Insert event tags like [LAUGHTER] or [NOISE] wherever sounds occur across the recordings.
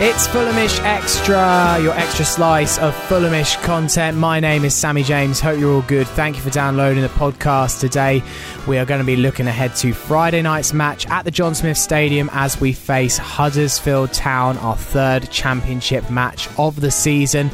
It's Fulhamish Extra, your extra slice of Fulhamish content. My name is Sammy James. Hope you're all good. Thank you for downloading the podcast today. We are going to be looking ahead to Friday night's match at the John Smith Stadium as we face Huddersfield Town, our third championship match of the season.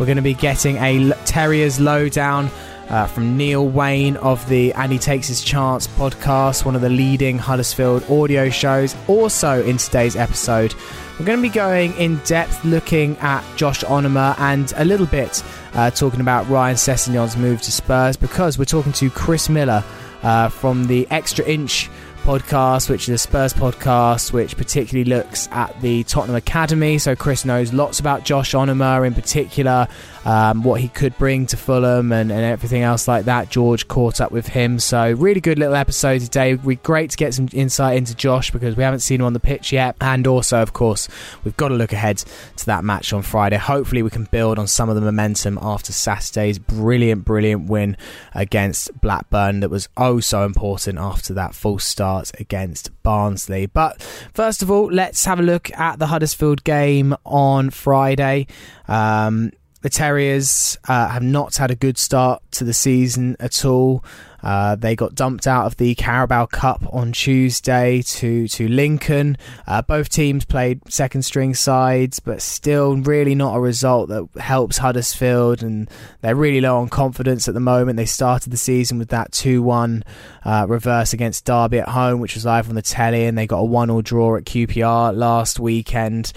We're going to be getting a Terriers lowdown. Uh, from Neil Waide of the And He Takes His Chance podcast, one of the leading Huddersfield audio shows. Also, in today's episode, we're going to be going in depth looking at Josh Onomah and a little bit uh, talking about Ryan Sessegnon's move to Spurs because we're talking to Chris Miller uh, from the Extra Inch podcast, which is a Spurs podcast, which particularly looks at the Tottenham Academy. So Chris knows lots about Josh Onomah in particular, um, what he could bring to Fulham and, and, everything else like that. George caught up with him. So really good little episode today. We great to get some insight into Josh because we haven't seen him on the pitch yet. And also, of course, we've got to look ahead to that match on Friday. Hopefully we can build on some of the momentum after Saturday's brilliant, brilliant win against Blackburn that was oh so important after that false start against Barnsley. But first of all, let's have a look at the Huddersfield game on Friday. Um, the Terriers uh, have not had a good start to the season at all. Uh, they got dumped out of the Carabao Cup on Tuesday to to Lincoln. Uh, both teams played second string sides, but still really not a result that helps Huddersfield, and they're really low on confidence at the moment. They started the season with that two one uh, reverse against Derby at home, which was live on the telly, and they got a one all draw at QPR last weekend.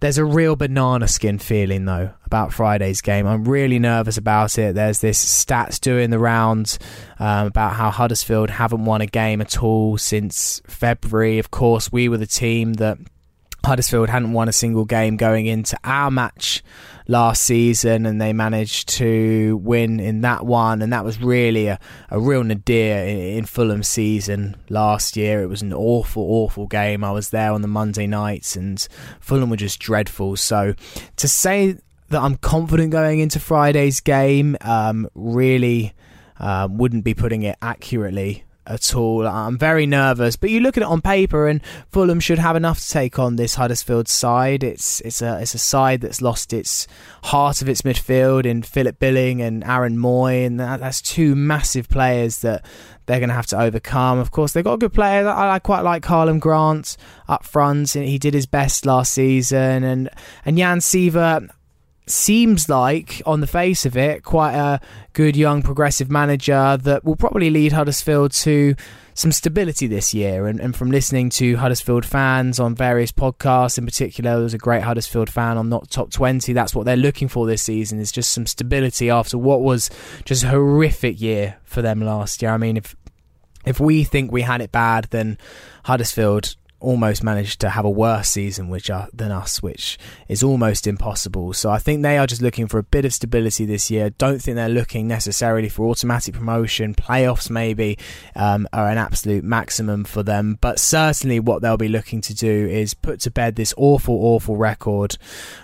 There's a real banana skin feeling though about Friday's game. I'm really nervous about it. There's this stats doing the rounds um, about how Huddersfield haven't won a game at all since February. Of course, we were the team that Huddersfield hadn't won a single game going into our match last season, and they managed to win in that one, and that was really a, a real nadir in, in Fulham's season last year. It was an awful, awful game. I was there on the Monday nights, and Fulham were just dreadful. So to say that I'm confident going into Friday's game um, really uh, wouldn't be putting it accurately at all. I'm very nervous, but you look at it on paper, and Fulham should have enough to take on this Huddersfield side. It's it's a it's a side that's lost its heart of its midfield in Philip Billing and Aaron Mooy, and that, that's two massive players that they're going to have to overcome. Of course, they've got a good player. I, I quite like Karlan Grant up front. He did his best last season, and and Jan Siewert seems like, on the face of it, quite a good young progressive manager that will probably lead Huddersfield to some stability this year. And, and from listening to Huddersfield fans on various podcasts, in particular, there was a great Huddersfield fan on Not Top 20. That's what they're looking for this season is just some stability after what was just a horrific year for them last year. I mean, if if we think we had it bad, then Huddersfield almost managed to have a worse season which are, than us, which is almost impossible. So I think they are just looking for a bit of stability this year. Don't think they're looking necessarily for automatic promotion. Playoffs maybe um, are an absolute maximum for them, but certainly what they'll be looking to do is put to bed this awful, awful record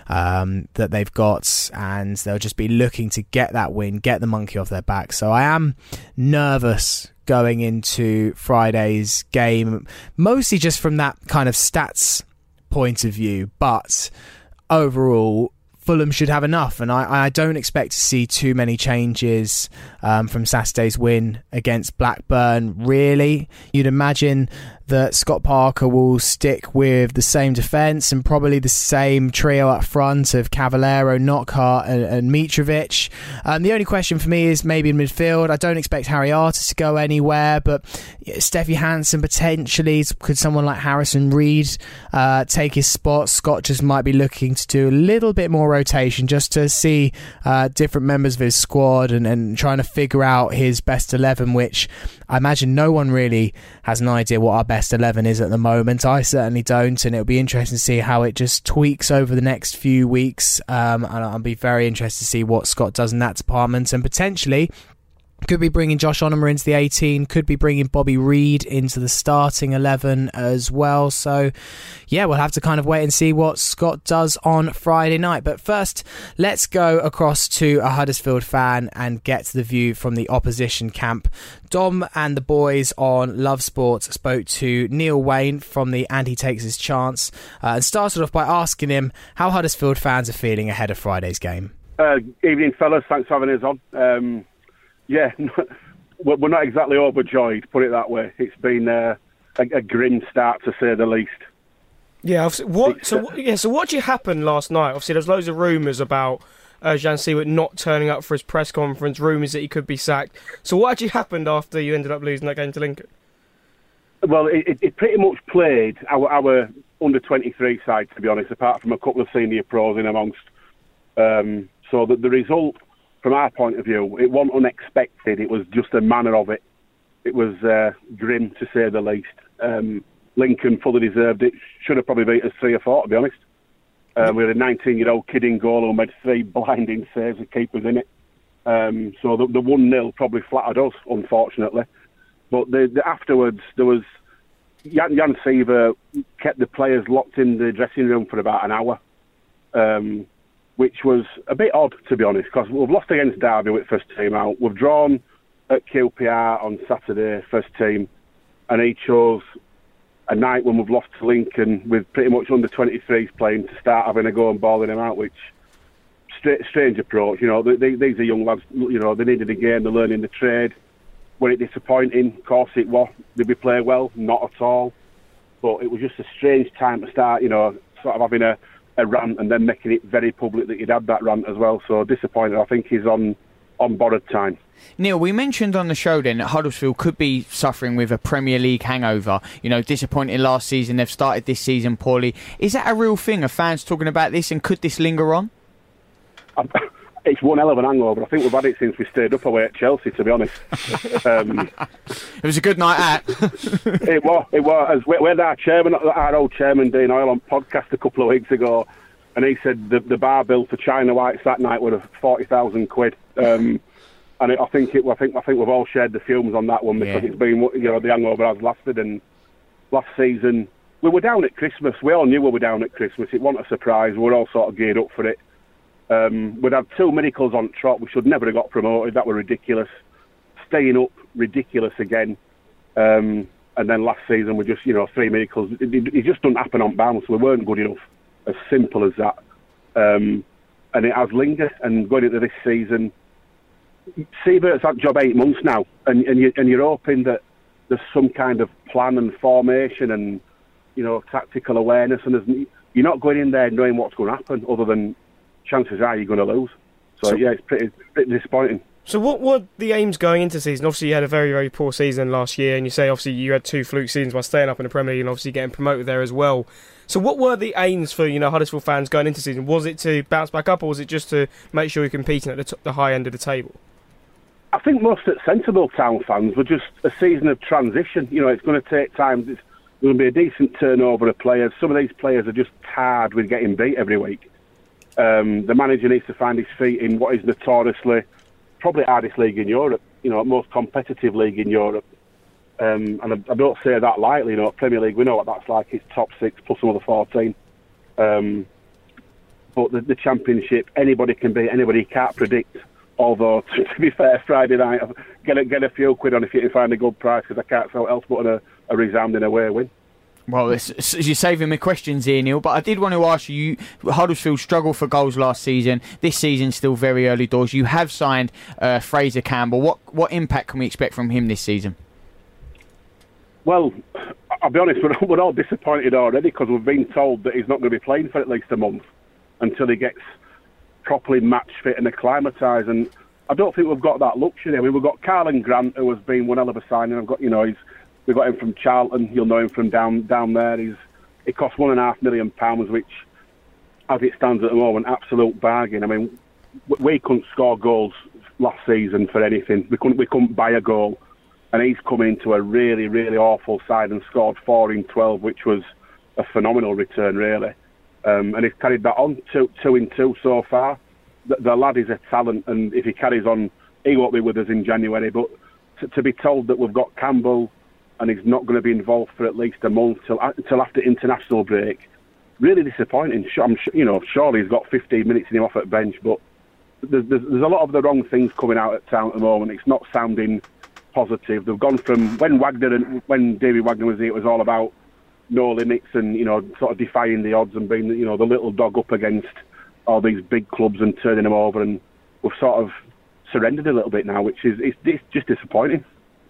um, that they've got, and they'll just be looking to get that win, get the monkey off their back. So I am nervous going into Friday's game, mostly just from that kind of stats point of view. But overall, Fulham should have enough, and I, I don't expect to see too many changes um, from Saturday's win against Blackburn. Really, you'd imagine that Scott Parker will stick with the same defence and probably the same trio up front of Cavaleiro, Knockaert, and, and Mitrovic. Um, the only question for me is maybe in midfield. I don't expect Harry Arter to go anywhere, but Stef Johansen potentially could someone like Harrison Reed uh, take his spot. Scott just might be looking to do a little bit more rotation just to see uh, different members of his squad and, and trying to figure out his best 11, which I imagine no one really has an idea what our best 11 is at the moment. I certainly don't, and it'll be interesting to see how it just tweaks over the next few weeks. Um, and I'll be very interested to see what Scott does in that department and potentially could be bringing Josh Onomah into the 18. Could be bringing Bobby Reid into the starting 11 as well. So, yeah, we'll have to kind of wait and see what Scott does on Friday night. But first, let's go across to a Huddersfield fan and get the view from the opposition camp. Dom and the boys on Love Sports spoke to Neil Waide from the And He Takes His Chance uh, and started off by asking him how Huddersfield fans are feeling ahead of Friday's game. Uh, evening, fellas. Thanks for having us on. Um, yeah, [LAUGHS] we're not exactly overjoyed, put it that way. It's been uh, a, a, grim start, to say the least. Yeah. What? So uh, yeah. So what did happen last night? Obviously, there's loads of rumours about uh, Jan Siewert not turning up for his press conference. Rumours that he could be sacked. So what actually happened after you ended up losing that game to Lincoln? Well, it, it pretty much played our, our under 23 side, to be honest, apart from a couple of senior pros in amongst. Um, so that the result from our point of view, it wasn't unexpected. It was just a manner of it. It was uh, grim, to say the least. Um, Lincoln fully deserved it. Should have probably beat us three or four, to be honest. Uh, we had a 19-year-old kid in goal who made three blinding saves. The keepers in it. Um, so the, the one 0 probably flattered us, unfortunately. But the, the afterwards, there was Jan, Jan Siewert kept the players locked in the dressing room for about an hour. Um, which was a bit odd, to be honest, because we've lost against Derby with first team out. We've drawn at QPR on Saturday, first team, and he chose a night when we've lost to Lincoln with pretty much under 23s playing to start having a go and balling them out, which strange approach. You know, they, these are young lads. You know, they needed a game, they're learning the trade. Were it disappointing? Of course it was. Did we play well? Not at all. But it was just a strange time to start. You know, sort of having a a rant and then making it very public that he'd had that rant as well. So disappointed. I think he's on on borrowed time. Neil, we mentioned on the show then that Huddersfield could be suffering with a Premier League hangover. You know, disappointed last season. They've started this season poorly. Is that a real thing? Are fans talking about this, and could this linger on? [LAUGHS] it's one hell of an hangover. I think we've had it since we stayed up away at Chelsea. To be honest, [LAUGHS] um, it was a good night out. [LAUGHS] it was. It was. We had our chairman, our old chairman Dean Hoyle, on podcast a couple of weeks ago, and he said the, the bar bill for China Whites that night was forty thousand quid. Um, and it, I think it. I think I think we've all shared the fumes on that one because yeah. it's been you know the hangover has lasted. And last season we were down at Christmas. We all knew we were down at Christmas. It wasn't a surprise. We were all sort of geared up for it. Um, we'd had two miracles on trot. We should never have got promoted. That were ridiculous. Staying up, ridiculous again. Um, and then last season we just, you know, three miracles. It, it, it, just doesn't happen on bounce. We weren't good enough. As simple as that. Um, and it has lingered. And going into this season, Siewert's had job eight months now, and, and, you, and you're hoping that there's some kind of plan and formation and you know tactical awareness, and you're not going in there knowing what's going to happen, other than chances are you're going to lose. So, so yeah, it's pretty, pretty disappointing. So what were the aims going into season? Obviously, you had a very, very poor season last year, and you say obviously you had two fluke seasons by staying up in the Premier League and obviously getting promoted there as well. So what were the aims for you know Huddersfield fans going into season? Was it to bounce back up, or was it just to make sure you're competing at the, t- the high end of the table? I think most at sensible town fans were just a season of transition. You know, it's going to take time. It's going to be a decent turnover of players. Some of these players are just tired with getting beat every week. Um, the manager needs to find his feet in what is notoriously probably hardest league in Europe. You know, most competitive league in Europe. Um, and I, I, don't say that lightly. You know, Premier League, we know what that's like. It's top six plus another fourteen. Um, but the, the, Championship, anybody can beat anybody. Can't predict. Although, [LAUGHS] to, to be fair, Friday night, get a, get a few quid on if you can find a good price because I can't sell else but a, a resounding away win. Well, it's, you're saving me questions here, Neil. But I did want to ask you: Huddersfield struggled for goals last season. This season, still very early doors. You have signed uh, Fraizer Campbell. What what impact can we expect from him this season? Well, I'll be honest, [LAUGHS] we're, we're all disappointed already because we've been told that he's not going to be playing for at least a month until he gets properly match fit and acclimatised. And I don't think we've got that luxury. I mean, we've got Karlan Grant, who has been one hell of a signing. I've got, you know, he's we got him from Charlton. You'll know him from down down there. He's it cost one and a half million pounds, which, as it stands at the moment, absolute bargain. I mean, we couldn't score goals last season for anything. We couldn't we couldn't buy a goal, and he's come into a really really awful side and scored four in twelve, which was a phenomenal return really. Um, and he's carried that on two two in two so far. The, the lad is a talent, and if he carries on, he won't be with us in January. But to, to be told that we've got Campbell and he's not going to be involved for at least a month till till after international break. Really disappointing. I'm you know surely he's got 15 minutes in him off at bench, but there's, there's, there's a lot of the wrong things coming out at town at the moment. It's not sounding positive. They've gone from when Wagner and when David Wagner was here, it was all about no limits and you know sort of defying the odds and being you know the little dog up against all these big clubs and turning them over. And we've sort of surrendered a little bit now, which is it's, it's just disappointing.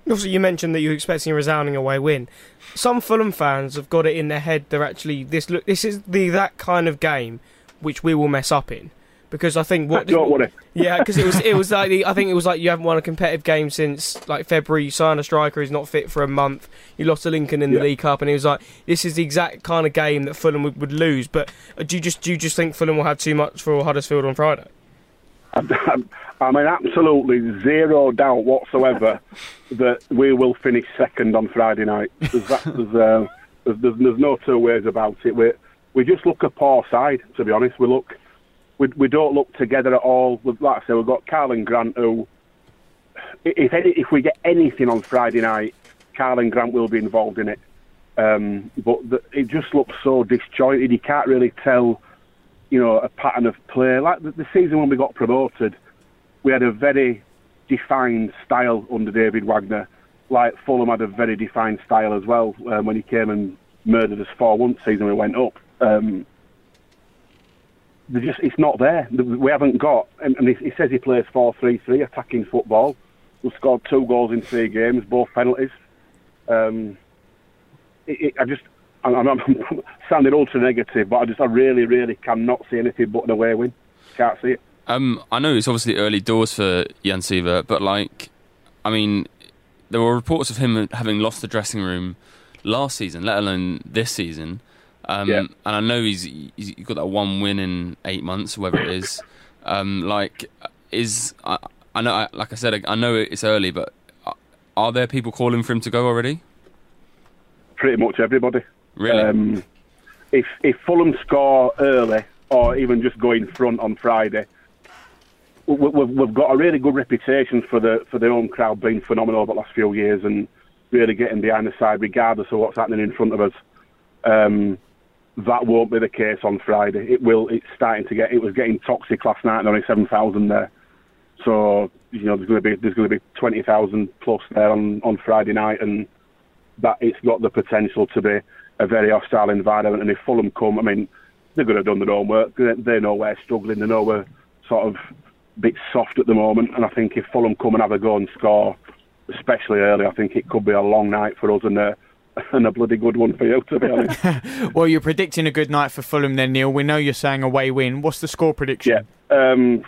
Also, you mentioned that you're expecting a resounding away win. Some Fulham fans have got it in their head they're actually this. Look, this is the that kind of game which we will mess up in because I think what don't want [LAUGHS] yeah because it was it was like the, I think it was like you haven't won a competitive game since like February. You signed a striker who's not fit for a month. You lost to Lincoln in the yeah. League Cup, and it was like this is the exact kind of game that Fulham would, would lose. But uh, do you just do you just think Fulham will have too much for Huddersfield on Friday? I [LAUGHS] mean, absolutely zero doubt whatsoever [LAUGHS] that we will finish second on Friday night. There's, that, [LAUGHS] there's, uh, there's, there's, there's, no two ways about it. We we just look a poor side, to be honest. We look we, we don't look together at all. Like I say, we've got Karlan Grant who, if any, if we get anything on Friday night, Karlan Grant will be involved in it. Um, but the, it just looks so disjointed. You can't really tell, you know, a pattern of play. Like the, the season when we got promoted we had a very defined style under David Wagner. Like Fulham had a very defined style as well um, when he came and murdered us 4 1 season we went up. Um, just it's not there. We haven't got. And he, says he plays 4 3 3 attacking football. We've scored two goals in three games, both penalties. Um, it, it, I just, I'm, I'm, I'm [LAUGHS] sounding ultra negative, but I just, I really, really cannot see anything but an away win. Can't see it. Um, I know it's obviously early doors for Jan Siewert, but like, I mean, there were reports of him having lost the dressing room last season, let alone this season. Um, yeah. And I know he's he's got that one win in eight months, whatever it is. Um, like, is I, I know, I, like I said, I know it's early, but are there people calling for him to go already? Pretty much everybody. Really? Um, if if Fulham score early, or even just go in front on Friday, we've, we've got a really good reputation for the for the home crowd being phenomenal over the last few years and really getting behind the side regardless of what's happening in front of us. Um, that won't be the case on Friday. It will. It's starting to get. It was getting toxic last night. And only seven thousand there. So you know, there's going to be there's going to be twenty thousand plus there on on Friday night, and that it's got the potential to be a very hostile environment. And if Fulham come, I mean, they're going to have done their own work. They know we're struggling. They know we're sort of a bit soft at the moment, and I think if Fulham come and have a go and score, especially early, I think it could be a long night for us and a, [LAUGHS] and a bloody good one for you, to be honest. [LAUGHS] well, you're predicting a good night for Fulham then, Neil. We know you're saying away win. What's the score prediction? Yeah, um,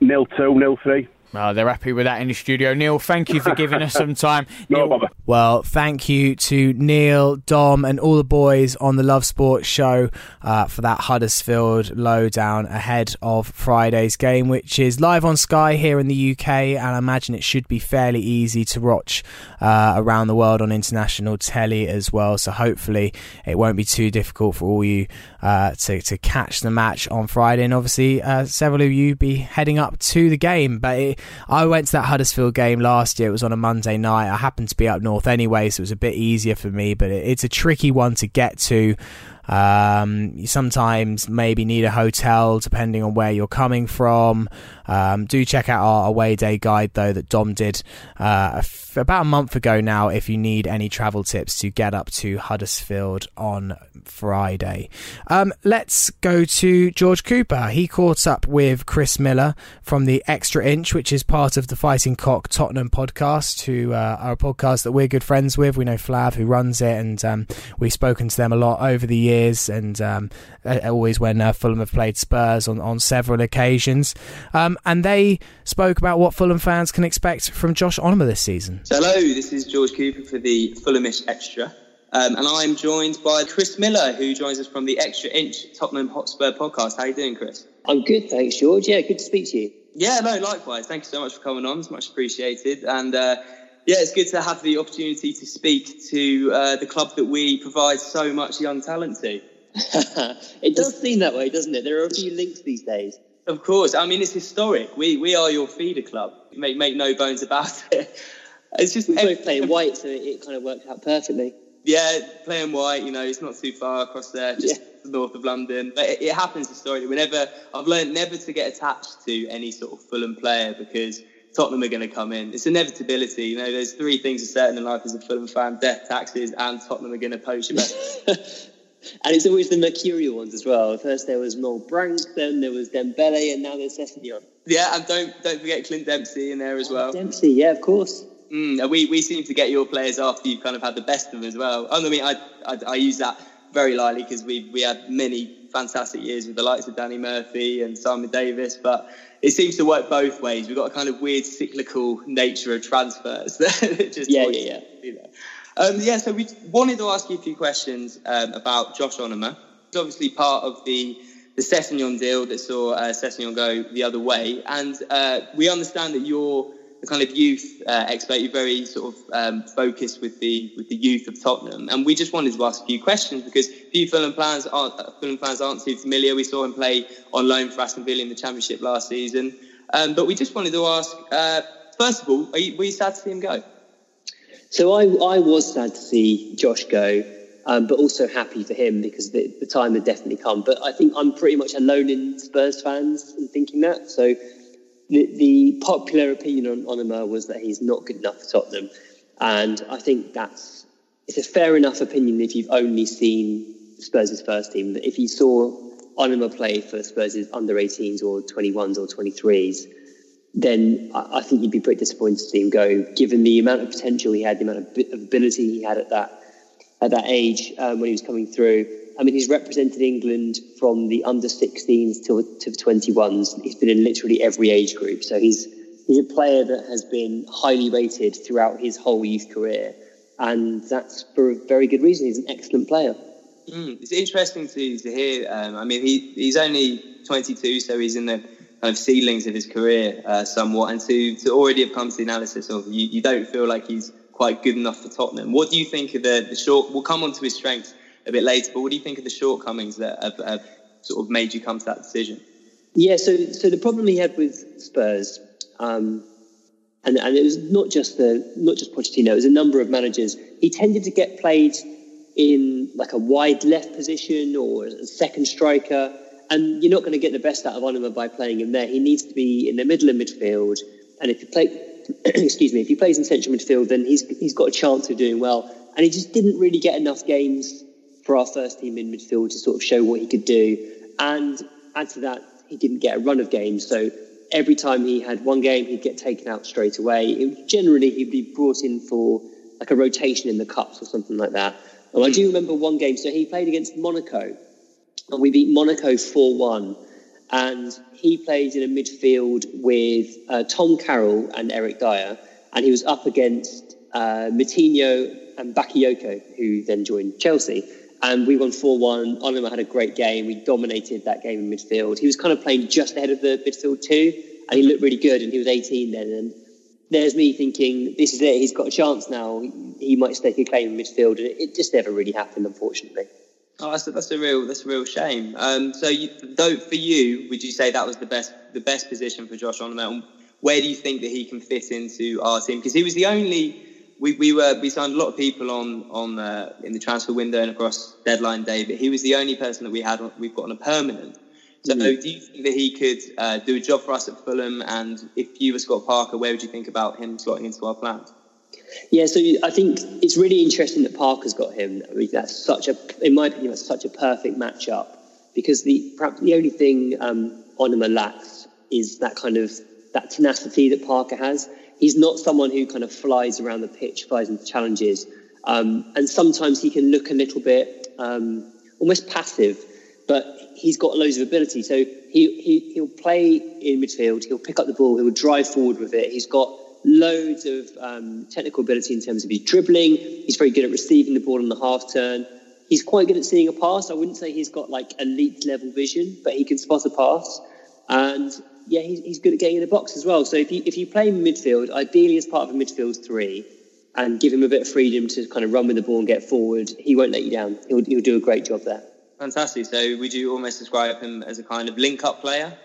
nil two, nil three. Well, they're happy with that in the studio. Neil, thank you for giving us some time. [LAUGHS] no Neil, bother. Well, thank you to Neil, Dom, and all the boys on the Love Sports show uh, for that Huddersfield lowdown ahead of Friday's game, which is live on Sky here in the UK, and I imagine it should be fairly easy to watch uh, around the world on international telly as well. So hopefully, it won't be too difficult for all you uh, to to catch the match on Friday. And obviously, uh, several of you be heading up to the game, but. It, I went to that Huddersfield game last year. It was on a Monday night. I happened to be up north anyway, so it was a bit easier for me. But it, it's a tricky one to get to. Um, you sometimes maybe need a hotel depending on where you're coming from. Um, do check out our away day guide though that Dom did uh, about a month ago now. If you need any travel tips to get up to Huddersfield on Friday, um, let's go to George Cooper. He caught up with Chris Miller from the Extra Inch, which is part of the Fighting Cock Tottenham podcast, who uh, are a podcast that we're good friends with. We know Flav who runs it, and um, we've spoken to them a lot over the years, and um, always when uh, Fulham have played Spurs on on several occasions. Um, and they spoke about what Fulham fans can expect from Josh Onomah this season. So hello, this is George Cooper for the Fulhamish Extra. Um, and I'm joined by Chris Miller, who joins us from the Extra Inch Tottenham Hotspur podcast. How are you doing, Chris? I'm good, thanks, George. Yeah, good to speak to you. Yeah, no, likewise. Thank you so much for coming on. It's much appreciated. And uh, yeah, it's good to have the opportunity to speak to uh, the club that we provide so much young talent to. [LAUGHS] it does seem that way, doesn't it? There are a few links these days. Of course. I mean, it's historic. We we are your feeder club. Make make no bones about [LAUGHS] it. It's just we both play white, so it, it, kind of worked out perfectly. Yeah, playing white. You know, it's not too far across there, just yeah. north of London. But it, it happens historically. Whenever I've learned never to get attached to any sort of Fulham player because Tottenham are going to come in. It's inevitability. You know, there's three things are certain in life as a Fulham fan: death, taxes, and Tottenham are going to poach you. [LAUGHS] And it's always the mercurial ones as well. First there was Noel Brank, then there was Dembele, and now there's Sessegnon. Yeah, and don't don't forget Clint Dempsey in there as well. Dempsey, yeah, of course. Mm, we we seem to get your players after you've kind of had the best of them as well. I mean, I I, I use that very lightly because we we had many fantastic years with the likes of Danny Murphy and Simon Davies, but it seems to work both ways. We've got a kind of weird cyclical nature of transfers. [LAUGHS] just yeah, yeah, yeah. Um, yeah, so we wanted to ask you a few questions um, about Josh Onomah. He's obviously part of the the Sessegnon deal that saw uh, Sessegnon go the other way, and uh, we understand that you're the kind of youth uh, expert. You're very sort of um, focused with the with the youth of Tottenham, and we just wanted to ask a few questions because few Fulham fans aren't uh, Fulham fans aren't too familiar. We saw him play on loan for Aston Villa in the Championship last season, um, but we just wanted to ask. Uh, first of all, you, were you sad to see him go? So I, I was sad to see Josh go, um, but also happy for him because the, the, time had definitely come. But I think I'm pretty much alone in Spurs fans in thinking that. So the, the popular opinion on Onomah was that he's not good enough for Tottenham. And I think that's it's a fair enough opinion if you've only seen Spurs' first team. But if you saw Onomah play for Spurs' under 18s or 21s or 23s, then I, think you'd be pretty disappointed to see him go, given the amount of potential he had, the amount of ability he had at that at that age um, when he was coming through. I mean, he's represented England from the under 16s to, to the 21s. He's been in literally every age group. So he's, he's a player that has been highly rated throughout his whole youth career. And that's for a very good reason. He's an excellent player. Mm, it's interesting to, to hear. Um, I mean, he, he's only 22, so he's in the kind of ceilings of his career uh, somewhat, and to, to already have come to the analysis of you, you don't feel like he's quite good enough for Tottenham. What do you think of the, the short? We'll come on to his strengths a bit later, but what do you think of the shortcomings that have, have sort of made you come to that decision? Yeah, so so the problem he had with Spurs, um, and and it was not just the not just Pochettino, it was a number of managers. He tended to get played in like a wide left position or a second striker and you're not going to get the best out of Onomah by playing him there. He needs to be in the middle of midfield. And if you play, [CLEARS THROAT] excuse me, if he plays in central midfield, then he's he's got a chance of doing well. And he just didn't really get enough games for our first team in midfield to sort of show what he could do. And add to that, he didn't get a run of games. So every time he had one game, he'd get taken out straight away. It, generally, he'd be brought in for like a rotation in the cups or something like that. And I do remember one game. So he played against Monaco and we beat Monaco 4 1. And he played in a midfield with uh, Tom Carroll and Eric Dier, and he was up against uh, Moutinho and Bakayoko, who then joined Chelsea. And we won 4 1. Onomah had a great game. We dominated that game in midfield. He was kind of playing just ahead of the midfield, too, and he looked really good. And he was 18 then. And there's me thinking, this is it. He's got a chance now. He might stake a claim in midfield. And it just never really happened, unfortunately. Oh, that's a, that's a real that's a real shame. Um, so, you, though for you, would you say that was the best the best position for Josh Onomah? Where do you think that he can fit into our team? Because he was the only we, we were we signed a lot of people on on uh, in the transfer window and across deadline day, but he was the only person that we had we've got on a permanent. So, mm. do you think that he could uh, do a job for us at Fulham? And if you were Scott Parker, where would you think about him slotting into our plans? Yeah, so I think it's really interesting that Parker's got him. I mean, that's such a, in my opinion, that's such a perfect matchup because the perhaps the only thing um, Onomah lacks is that kind of that tenacity that Parker has. He's not someone who kind of flies around the pitch, flies into challenges, um, and sometimes he can look a little bit um, almost passive, but he's got loads of ability. So he, he he'll play in midfield, he'll pick up the ball, he'll drive forward with it. He's got loads of um, technical ability in terms of his dribbling. He's very good at receiving the ball on the half turn. He's quite good at seeing a pass. I wouldn't say he's got like elite level vision, but he can spot a pass. And yeah, he's, he's good at getting in the box as well. So if you if you play midfield, ideally as part of a midfield three, and give him a bit of freedom to kind of run with the ball and get forward, he won't let you down. He'll he'll do a great job there. Fantastic. So would you almost describe him as a kind of link up player?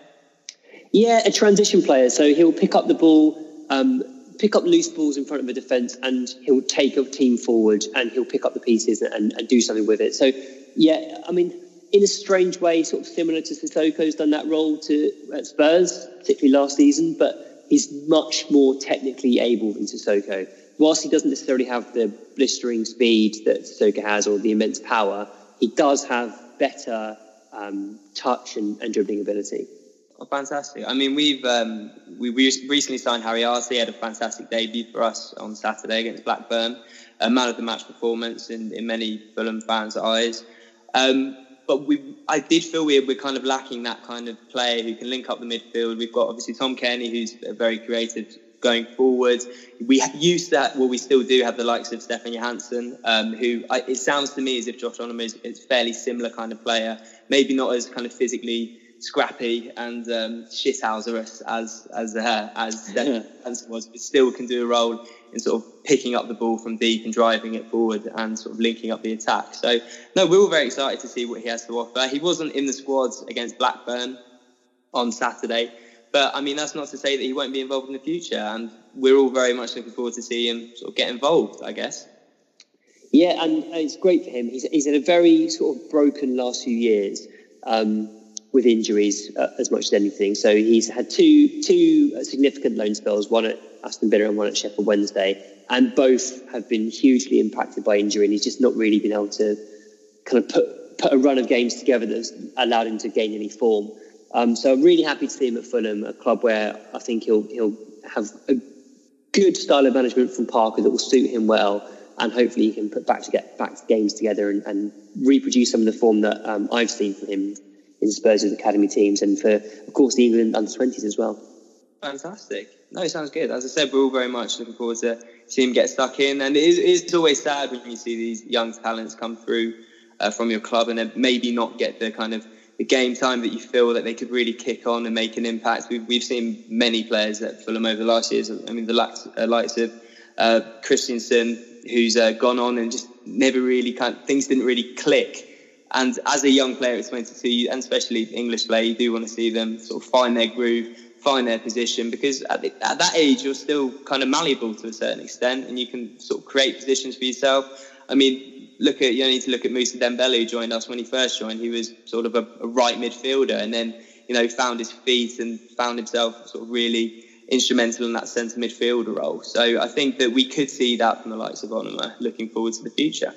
Yeah, a transition player. So he'll pick up the ball, um, pick up loose balls in front of the defence, and he'll take a team forward and he'll pick up the pieces and, and do something with it. So yeah, I mean in a strange way, sort of similar to Sissoko's done that role to at Spurs, particularly last season, but he's much more technically able than Sissoko. Whilst he doesn't necessarily have the blistering speed that Sissoko has or the immense power, he does have better um, touch and, and, dribbling ability. Oh, fantastic! I mean, we've um, we, recently signed Harry Arter. He had a fantastic debut for us on Saturday against Blackburn, a man of the match performance in, in many Fulham fans' eyes. Um, but we, I did feel we we're kind of lacking that kind of player who can link up the midfield. We've got obviously Tom Cairney, who's very creative going forward. We used that, well, we still do have the likes of Stefan Johansen, um, who I, it sounds to me as if Josh Onomah is, is fairly similar kind of player, maybe not as kind of physically scrappy and um, shithouserous as as uh, as [LAUGHS] Johansen was, but still can do a role in sort of picking up the ball from deep and driving it forward and sort of linking up the attack. So, no, we're all very excited to see what he has to offer. He wasn't in the squads against Blackburn on Saturday, but I mean, that's not to say that he won't be involved in the future. And we're all very much looking forward to see him sort of get involved, I guess. Yeah, and it's great for him. He's, he's had a very sort of broken last few years. Um, with injuries uh, as much as anything. So he's had two two significant loan spells, one at Aston Villa and one at Sheffield Wednesday, and both have been hugely impacted by injury. And he's just not really been able to kind of put put a run of games together that's allowed him to gain any form. Um, so I'm really happy to see him at Fulham, a club where I think he'll he'll have a good style of management from Parker that will suit him well, and hopefully he can put back to get back games together and, and reproduce some of the form that um, I've seen from him in Spurs' academy teams and for, of course, the England under 20s as well. Fantastic. No, it sounds good. As I said, we're all very much looking forward to seeing him get stuck in. And it is, it's always sad when you see these young talents come through uh, from your club and then maybe not get the kind of the game time that you feel that they could really kick on and make an impact. We've, we've seen many players at Fulham over the last years. I mean, the likes, uh, likes of uh, Christensen, who's uh, gone on and just never really kind of, things didn't really click and as a young player at 22, and especially English player, you do want to see them sort of find their groove, find their position, because at, the, at that age, you're still kind of malleable to a certain extent, and you can sort of create positions for yourself. I mean, look at you need to look at Mousa Dembele, who joined us when he first joined. He was sort of a, a right midfielder, and then you know found his feet and found himself sort of really instrumental in that centre midfielder role. So I think that we could see that from the likes of Onomah looking forward to the future.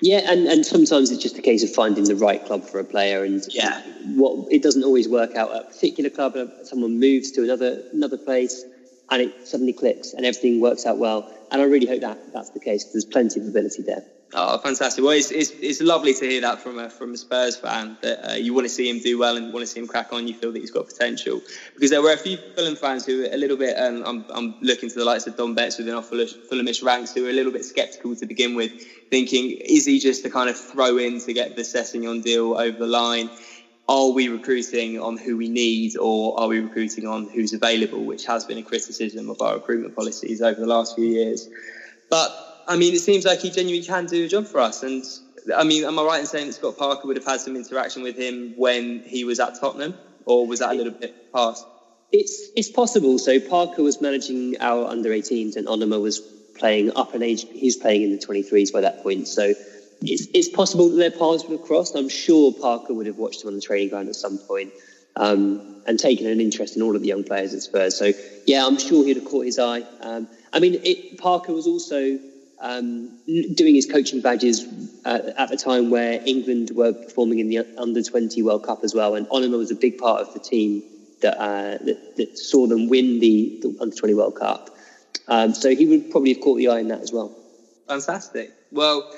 Yeah, and, and sometimes it's just a case of finding the right club for a player, and yeah, what it doesn't always work out at a particular club. Uh, someone moves to another another place, and it suddenly clicks, and everything works out well. And I really hope that that's the case. There's plenty of ability there. Oh, fantastic! Well, it's, it's, it's lovely to hear that from a from a Spurs fan that uh, you want to see him do well and want to see him crack on. You feel that he's got potential because there were a few Fulham fans who were a little bit. Um, I'm, I'm looking to the likes of Don Betts within our Fulhamish ranks who were a little bit sceptical to begin with, thinking is he just to kind of throw in to get the Sessegnon deal over the line? Are we recruiting on who we need, or are we recruiting on who's available? Which has been a criticism of our recruitment policies over the last few years, but I mean, it seems like he genuinely can do a job for us. And I mean, am I right in saying that Scott Parker would have had some interaction with him when he was at Tottenham, or was that a little bit past? It's it's possible. So Parker was managing our under 18s, and Onomah was playing up an age. He's playing in the 23s by that point, so it's it's possible that their paths would have crossed. I'm sure Parker would have watched him on the training ground at some point, um, and taken an interest in all of the young players at Spurs. So yeah, I'm sure he'd have caught his eye. Um, I mean, it, Parker was also um, doing his coaching badges uh, at the time where England were performing in the under 20 World Cup as well, and Onomah was a big part of the team that uh, that, that, saw them win the, the under 20 World Cup. Um, so he would probably have caught the eye in that as well. Fantastic. Well,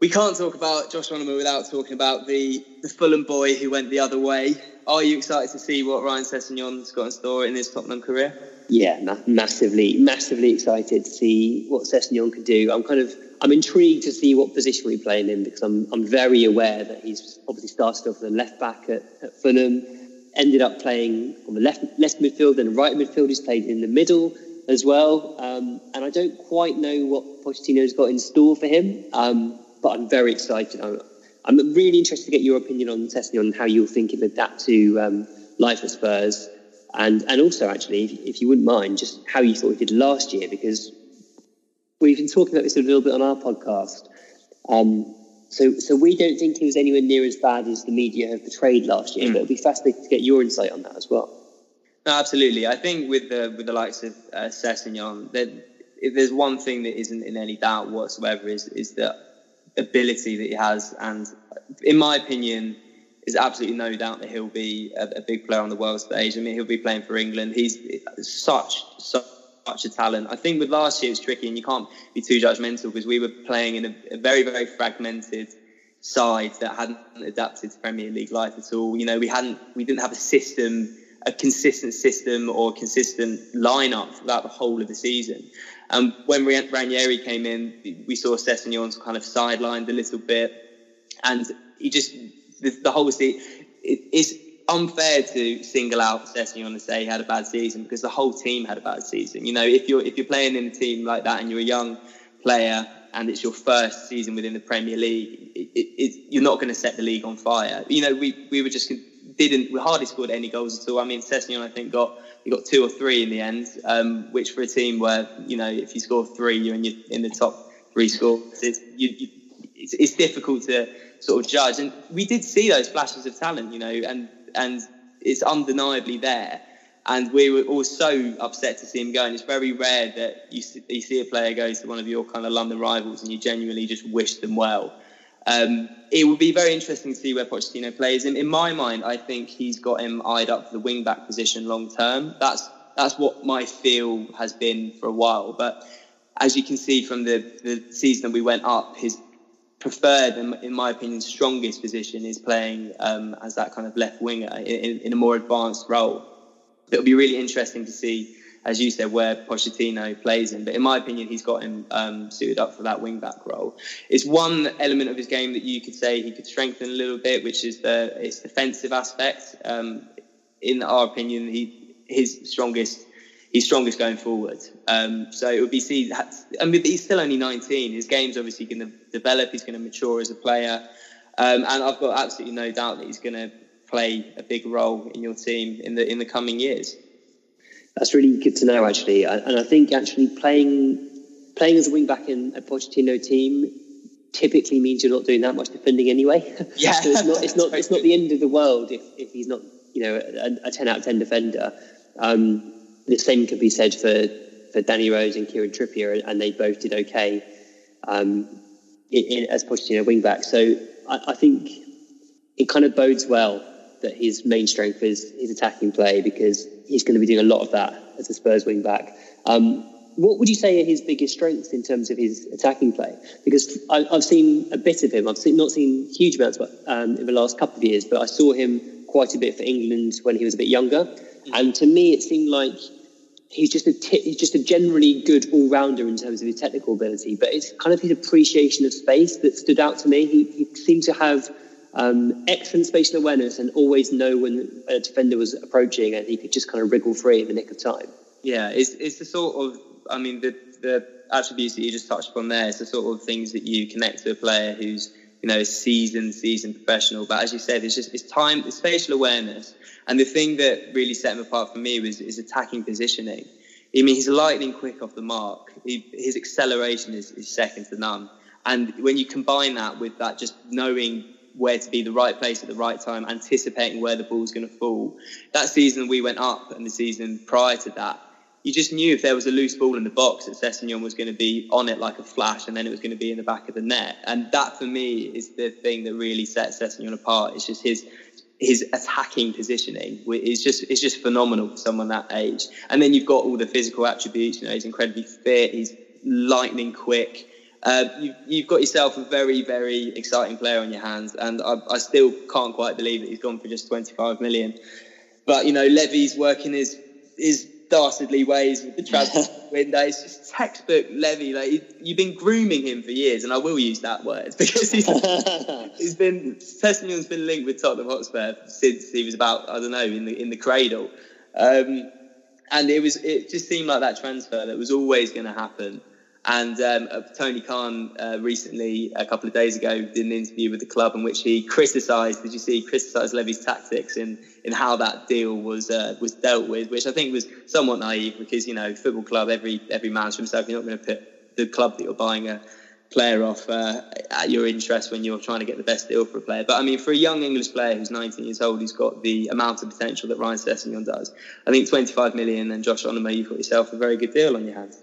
we can't talk about Josh Onomah without talking about the, the Fulham boy who went the other way. Are you excited to see what Ryan Sessegnon's got in store in his Tottenham career? Yeah, ma- massively, massively excited to see what Sessegnon can do. I'm kind of, I'm intrigued to see what position we play him in because I'm, I'm very aware that he's obviously started off as a left back at, at Fulham, ended up playing on the left left midfield and right midfield. He's played in the middle as well, um, and I don't quite know what Pochettino's got in store for him. Um, but I'm very excited. I'm, I'm really interested to get your opinion on Sessegnon on how you'll think he'll adapt to um, life at Spurs. And, and also, actually, if, if, you wouldn't mind, just how you thought he did last year, because we've been talking about this a little bit on our podcast. Um, so, so we don't think he was anywhere near as bad as the media have portrayed last year. Mm. But it'd be fascinating to get your insight on that as well. No, absolutely. I think with the with the likes of uh, Sessegnon, that if there's one thing that isn't in any doubt whatsoever is is that ability that he has, and in my opinion, there's absolutely no doubt that he'll be a, a, big player on the world stage. I mean, he'll be playing for England. He's such such, such a talent. I think with last year it's tricky, and you can't be too judgmental because we were playing in a, a very very fragmented side that hadn't adapted to Premier League life at all. You know, we hadn't we didn't have a system a consistent system or consistent lineup throughout the whole of the season. And when Ranieri came in, we saw Sessegnon's kind of sidelined a little bit, and he just the, the whole season. It, it's unfair to single out Sessegnon and say he had a bad season because the whole team had a bad season. You know, if you're if you're playing in a team like that and you're a young player and it's your first season within the Premier League, it, it, you're not going to set the league on fire. You know, we we were just didn't we hardly scored any goals at all. I mean, Sessegnon I think got he got two or three in the end, um, which for a team where you know if you score three, you're in, your, in the top three scores. It's, you, you, it's, it's difficult to sort of judge, and we did see those flashes of talent, you know, and and it's undeniably there. And we were all so upset to see him go. And it's very rare that you see, you see a player go to one of your kind of London rivals and you genuinely just wish them well. Um, it would be very interesting to see where Pochettino plays. In, in my mind, I think he's got him eyed up for the wing back position long term. That's that's what my feel has been for a while. But as you can see from the, the season we went up, his preferred, and in my opinion, strongest position is playing um, as that kind of left winger in, in, a more advanced role. It'll be really interesting to see as you said, where Pochettino plays him. But in my opinion, he's got him um, suited up for that wing back role. It's one element of his game that you could say he could strengthen a little bit, which is the its defensive aspect. Um, in our opinion, he his strongest. He's strongest going forward. Um, so it would be see. I mean, he's still only 19. His game's obviously going to develop. He's going to mature as a player, um, and I've got absolutely no doubt that he's going to play a big role in your team in the in the coming years that's really good to know, actually. And I think actually playing playing as a wing back in a Pochettino team typically means you're not doing that much defending anyway. [LAUGHS] Yeah, so it's not it's [LAUGHS] not it's not the end of the world if, if he's not you know a, a ten out of ten defender. Um, the same could be said for for Danny Rose and Kieran Trippier, and they both did okay um, in, in, as Pochettino wing back. So I, I think it kind of bodes well that his main strength is his attacking play because he's going to be doing a lot of that as a Spurs wing back. Um, what would you say are his biggest strengths in terms of his attacking play? Because I, have seen a bit of him. I've seen, not seen huge amounts um, in the last couple of years, but I saw him quite a bit for England when he was a bit younger. Mm. And to me, it seemed like he's just a t- he's just a generally good all rounder in terms of his technical ability. But it's kind of his appreciation of space that stood out to me. He, he seemed to have um, excellent spatial awareness and always know when a defender was approaching and he could just kind of wriggle free in the nick of time. Yeah, it's, it's the sort of, I mean, the, the attributes that you just touched upon there, it's the sort of things that you connect to a player who's, you know, a seasoned, seasoned professional. But as you said, it's just, it's time, it's spatial awareness. And the thing that really set him apart for me was his attacking positioning. I mean, he's lightning quick off the mark. He, his acceleration is, is second to none. And when you combine that with that, just knowing where to be the right place at the right time, anticipating where the ball's going to fall. That season we went up, and the season prior to that, you just knew if there was a loose ball in the box that Sessegnon was going to be on it like a flash, and then it was going to be in the back of the net. And that, for me, is the thing that really sets Sessegnon apart. It's just his his attacking positioning is just is just phenomenal for someone that age. And then you've got all the physical attributes. You know, he's incredibly fit. He's lightning quick. Uh, you, you've got yourself a very, very exciting player on your hands, and I, I still can't quite believe that he's gone for just 25 million. But you know, Levy's working his his dastardly ways with the [LAUGHS] transfer window. It's just textbook Levy. Like you've been grooming him for years, and I will use that word [LAUGHS] because he's, [LAUGHS] he's been Sessegnon's been linked with Tottenham Hotspur since he was about I don't know in the in the cradle, um, and it was it just seemed like that transfer that was always going to happen. And um, uh, Tony Khan uh, recently, a couple of days ago, did an interview with the club in which he criticised. Did you see? Criticised Levy's tactics in in how that deal was uh, was dealt with, which I think was somewhat naive because you know football club every every man's for himself. You're not going to put the club that you're buying a player off uh, at your interest when you're trying to get the best deal for a player. But I mean, for a young English player who's 19 years old, who's got the amount of potential that Ryan Sessegnon does, I think 25 million and Josh Onomah, you've got yourself a very good deal on your hands.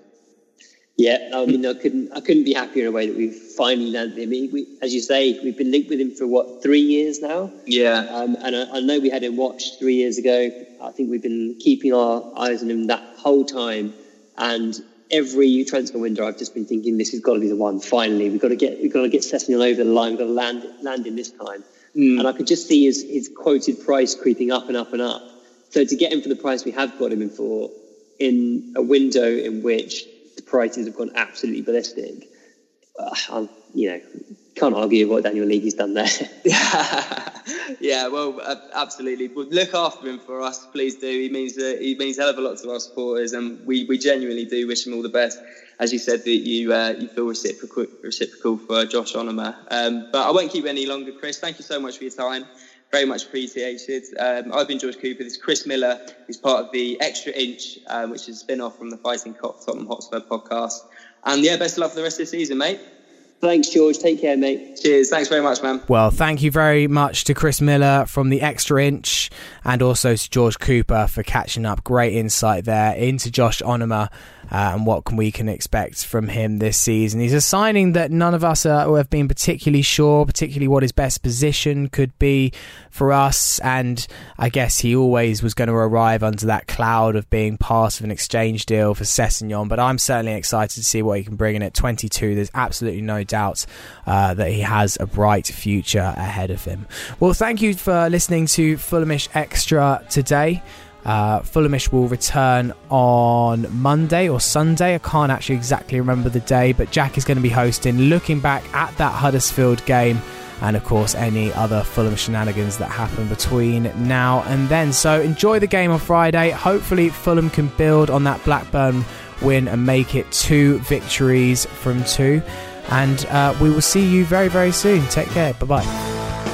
Yeah, I mean, I couldn't, I couldn't be happier in a way that we've finally landed him. We, as you say, we've been linked with him for what three years now. Yeah, um, and I, I, know we had him watched three years ago. I think we've been keeping our eyes on him that whole time, and every transfer window, I've just been thinking this has got to be the one. Finally, we've got to get, we've got to get Sessegnon over the line. We've got to land, land him this time. Mm. And I could just see his, his quoted price creeping up and up and up. So to get him for the price we have got him in for, in a window in which the prices have gone absolutely ballistic. Uh, I'm, you know, can't argue what Daniel Levy's done there. [LAUGHS] yeah, [LAUGHS] yeah, well, uh, absolutely. Well, look after him for us, please do. He means uh, he means a hell of a lot to our supporters, and we, we genuinely do wish him all the best. As you said, that you uh, you feel reciprocal reciprocal for Josh Onomah. Um, but I won't keep any longer, Chris. Thank you so much for your time. Very much appreciated. Um, I've been George Cooper. This is Chris Miller, who's part of the Extra Inch, uh, which is a spin off from the Fighting Cock Tottenham Hotspur podcast. And yeah, best of luck for the rest of the season, mate. Thanks, George. Take care, mate. Cheers. Thanks very much, man. Well, thank you very much to Chris Miller from the Extra Inch and also to George Cooper for catching up. Great insight there into Josh Onomah uh, and what can we can expect from him this season. He's a signing that none of us uh, have been particularly sure, particularly what his best position could be for us. And I guess he always was going to arrive under that cloud of being part of an exchange deal for Sessegnon. But I'm certainly excited to see what he can bring in at 22. There's absolutely no doubt uh, that he has a bright future ahead of him. Well, thank you for listening to Fulhamish Extra today. Uh, Fulhamish will return on Monday or Sunday. I can't actually exactly remember the day, but Jack is going to be hosting, looking back at that Huddersfield game and, of course, any other Fulham shenanigans that happen between now and then. So enjoy the game on Friday. Hopefully, Fulham can build on that Blackburn win and make it two victories from two. And uh, we will see you very, very soon. Take care. Bye bye.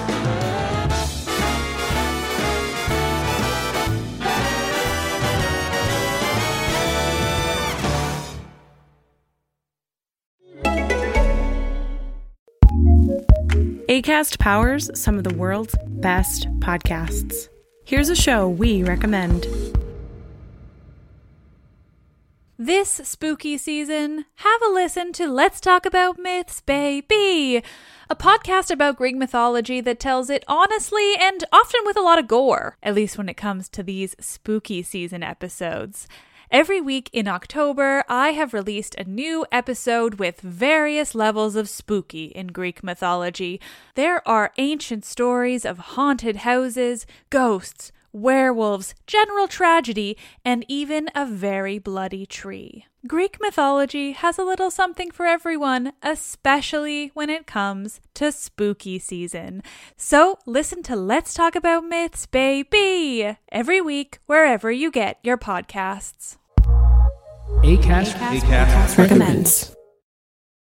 ACAST powers some of the world's best podcasts. Here's a show we recommend. This spooky season, have a listen to Let's Talk About Myths, baby! A podcast about Greek mythology that tells it honestly and often with a lot of gore, at least when it comes to these spooky season episodes. Every week in October, I have released a new episode with various levels of spooky in Greek mythology. There are ancient stories of haunted houses, ghosts, werewolves, general tragedy, and even a very bloody tree. Greek mythology has a little something for everyone, especially when it comes to spooky season. So listen to Let's Talk About Myths, baby, every week wherever you get your podcasts. ACAST, ACAST, ACAST recommends.